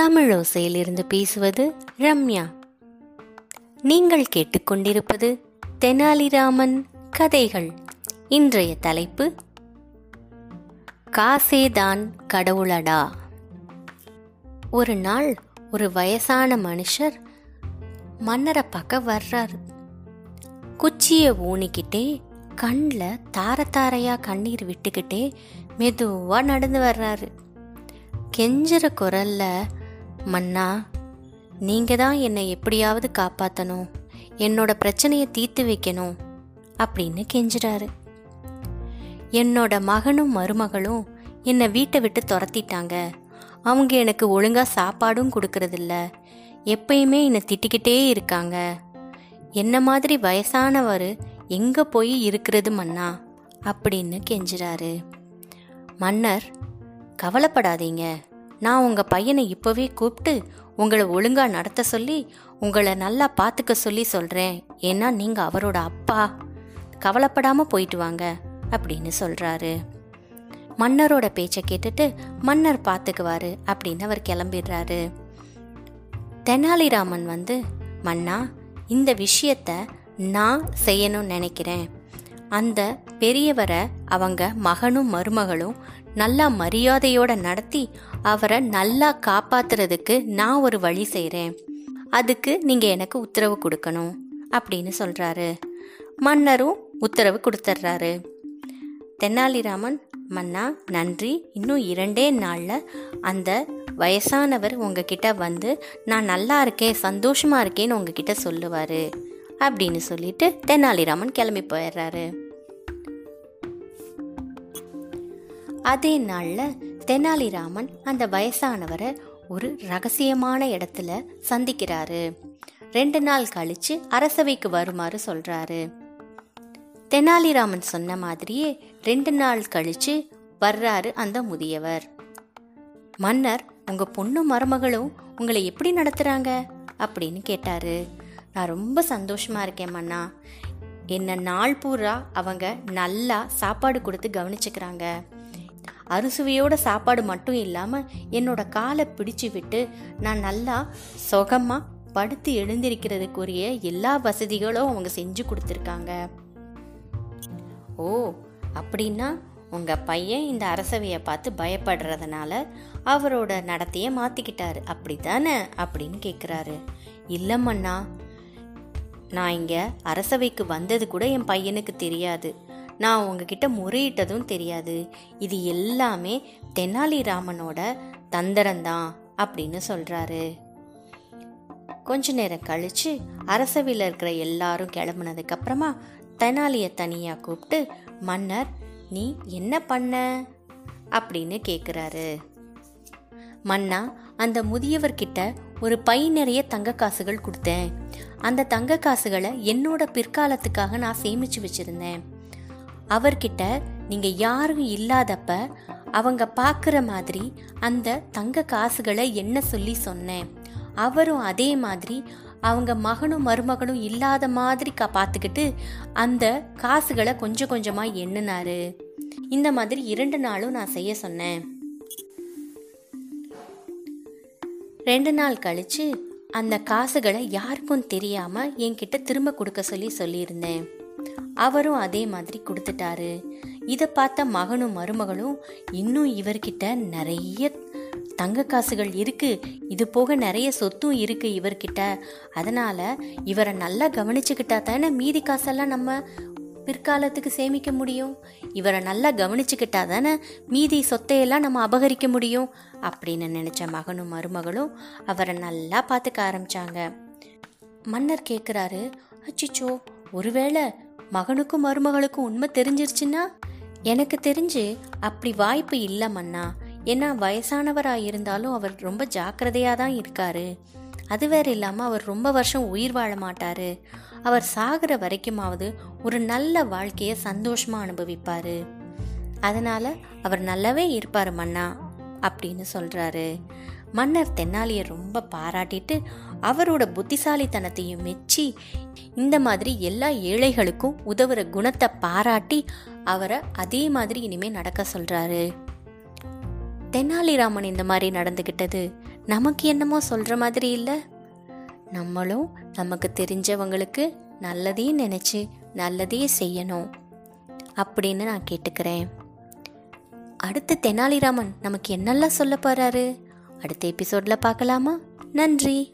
தமிழோசையிலிருந்து பேசுவது ரம்யா. நீங்கள் கேட்டுக்கொண்டிருப்பது தெனாலிராமன் கதைகள். இன்றைய தலைப்பு காசேதான் கடவுளடா. ஒரு நாள் ஒரு வயசான மனுஷர் மன்னரை பார்க்க வர்றாரு. குச்சியை ஊனிக்கிட்டே கண்ணில் தார தாரையாக கண்ணீர் விட்டுக்கிட்டே மெதுவாக நடந்து வர்றாரு. கெஞ்சுற குரல்ல மன்னா நீங்கள் தான் என்னை எப்படியாவது காப்பாற்றணும் என்னோட பிரச்சனையை தீர்த்து வைக்கணும் அப்படின்னு கெஞ்சுறாரு. என்னோட மகனும் மருமகளும் என்னை வீட்டை விட்டு துரத்திட்டாங்க. அவங்க எனக்கு ஒழுங்காக சாப்பாடும் கொடுக்கறதில்ல. எப்பயுமே என்னை திட்டிக்கிட்டே இருக்காங்க. என்ன மாதிரி வயசானவர் எங்கே போய் இருக்கிறது மன்னா அப்படின்னு கெஞ்சுறாரு. மன்னர் கவலைப்படாதீங்க. நான் உங்கள் பையனை இப்போவே கூப்பிட்டு உங்களை ஒழுங்காக நடத்த சொல்லி உங்களை நல்லா பார்த்துக்க சொல்லி சொல்கிறேன் ஏன்னா நீங்கள் அவரோட அப்பா. கவலைப்படாமல் போயிட்டு வாங்க அப்படின்னு சொல்கிறாரு மன்னரோட பேச்சை கேட்டுட்டு மன்னர் பார்த்துக்குவாரு அப்படின்னு அவர் கிளம்பிடுறாரு. தெனாலிராமன் வந்து மன்னா இந்த விஷயத்த நான் செய்யணும்னு நினைக்கிறேன். அந்த பெரியவரை அவங்க மகனும் மருமகளும் நல்லா மரியாதையோட நடத்தி அவரை நல்லா காப்பாத்துறதுக்கு நான் ஒரு வழி செய்கிறேன் அதுக்கு நீங்கள் எனக்கு உத்தரவு கொடுக்கணும் அப்படின்னு சொல்கிறாரு மன்னரும் உத்தரவு கொடுத்துட்றாரு தெனாலிராமன் மன்னா நன்றி. இன்னும் இரண்டே நாளில் அந்த வயசானவர் உங்ககிட்ட வந்து நான் நல்லா இருக்கேன் சந்தோஷமாக இருக்கேன்னு உங்ககிட்ட சொல்லுவார் அப்படின்னு சொல்லிட்டு தெனாலிராமன் கிளம்பி போயிடுறாரு அதே நாளில் தெனாலிராமன் அந்த வயசானவரை ஒரு ரகசியமான இடத்துல சந்திக்கிறாரு. ரெண்டு நாள் கழிச்சு அரசவைக்கு வருமாறு சொல்றாரு. தெனாலிராமன் சொன்ன மாதிரியே ரெண்டு நாள் கழிச்சு வர்றாரு அந்த முதியவர். மன்னர் உங்க பொண்ணு மருமகளும் உங்களை எப்படி நடத்துறாங்க? அப்படின்னு கேட்டாரு. நான் ரொம்ப சந்தோஷமா இருக்கேன் மன்னா. என்ன நாள் பூரா அவங்க நல்லா சாப்பாடு கொடுத்து கவனிச்சுக்கிறாங்க. அறுசுவையோட சாப்பாடு மட்டும் இல்லாமல் என்னோட காலை பிடிச்சு விட்டு நான் நல்லா சுகமாக படுத்து எழுந்திருக்கிறதுக்குரிய எல்லா வசதிகளும் அவங்க செஞ்சு கொடுத்துருக்காங்க. ஓ அப்படின்னா உங்கள் பையன் இந்த அரசவையை பார்த்து பயப்படுறதுனால அவரோட நடத்தையை மாற்றிக்கிட்டாரு அப்படி தானே அப்படின்னு கேட்குறாரு இல்லைம்மண்ணா நான் இங்கே அரசவைக்கு வந்தது கூட என் பையனுக்கு தெரியாது. நான் உங்ககிட்ட முறையிட்டதும் தெரியாது. இது எல்லாமே தெனாலிராமனோட தந்திரம்தான் அப்படின்னு சொல்கிறாரு கொஞ்ச நேரம் கழித்து அரசவையில் இருக்கிற எல்லாரும் கிளம்புனதுக்கப்புறமா தெனாலியை தனியாக கூப்பிட்டு மன்னர் நீ என்ன பண்ண? அப்படின்னு கேட்குறாரு மன்னா அந்த முதியவர்கிட்ட ஒரு பை நிறைய தங்க காசுகள் கொடுத்தேன். அந்த தங்க காசுகளை என்னோட பிற்காலத்துக்காக நான் சேமிச்சு வச்சிருந்தேன். அவர்கிட்ட நீங்க யாரும் இல்லாதப்ப அவங்க பார்க்குற மாதிரி அந்த தங்க காசுகளை என்ன சொல்லி சொன்னேன். அவரும் அதே மாதிரி அவங்க மகனும் மருமகனும் இல்லாத மாதிரி கா பார்த்துக்கிட்டு அந்த காசுகளை கொஞ்சம் கொஞ்சமா எண்ணினாரு. இந்த மாதிரி இரண்டு நாளும் நான் செய்ய சொன்னேன். ரெண்டு நாள் கழிச்சு அந்த காசுகளை யாருக்கும் தெரியாம என்கிட்ட திரும்ப கொடுக்க சொல்லி சொல்லியிருந்தேன். அவரும் அதே மாதிரி கொடுத்துட்டாரு. இதை பார்த்த மகனும் மருமகளும் இன்னும் இவர்கிட்ட நிறைய தங்க காசுகள் இருக்கு. இது போக நிறைய சொத்தும் இருக்கு இவர்கிட்ட. அதனால இவரை நல்லா கவனிச்சுக்கிட்டா தானே மீதி காசெல்லாம் நம்ம பிற்காலத்துக்கு சேமிக்க முடியும்? இவரை நல்லா கவனிச்சுக்கிட்டா தானே மீதி சொத்தையெல்லாம் நம்ம அபகரிக்க முடியும்? அப்படின்னு நினச்ச மகனும் மருமகளும் அவரை நல்லா பார்த்துக்க ஆரம்பிச்சாங்க. மன்னர் கேட்குறாரு அச்சிச்சோ ஒருவேளை மகனுக்கும் மருமகளுக்கும் உண்மை தெரிஞ்சிருச்சுன்னா எனக்கு தெரிஞ்சு அப்படி வாய்ப்பு இல்லை மன்னா. ஏன்னா வயசானவராக இருந்தாலும் அவர் ரொம்ப ஜாக்கிரதையாக தான் இருக்காரு. அது வேற இல்லாமல் அவர் ரொம்ப வருஷம் உயிர் வாழ மாட்டாரு. அவர் சாகிற வரைக்குமாவது ஒரு நல்ல வாழ்க்கையை சந்தோஷமாக அனுபவிப்பார். அதனால் அவர் நல்லாவே இருப்பார் மன்னா அப்படின்னு சொல்கிறாரு மன்னர் தென்னாலியை ரொம்ப பாராட்டிட்டு அவரோட புத்திசாலித்தனத்தையும் மெச்சி இந்த மாதிரி எல்லா ஏழைகளுக்கும் உதவுற குணத்தை பாராட்டி அவரை அதே மாதிரி இனிமே நடக்க சொல்றாரு. தெனாலிராமன் இந்த மாதிரி நடந்துகிட்டது நமக்கு என்னமோ சொல்கிற மாதிரி இல்லை? நம்மளும் நமக்கு தெரிஞ்சவங்களுக்கு நல்லதே நினச்சி நல்லதையே செய்யணும் அப்படின்னு நான் கேட்டுக்கிறேன். அடுத்து தெனாலிராமன் நமக்கு என்னெல்லாம் சொல்ல போறாரு? அடுத்த எபிசோட்ல பார்க்கலாமா? நன்றி.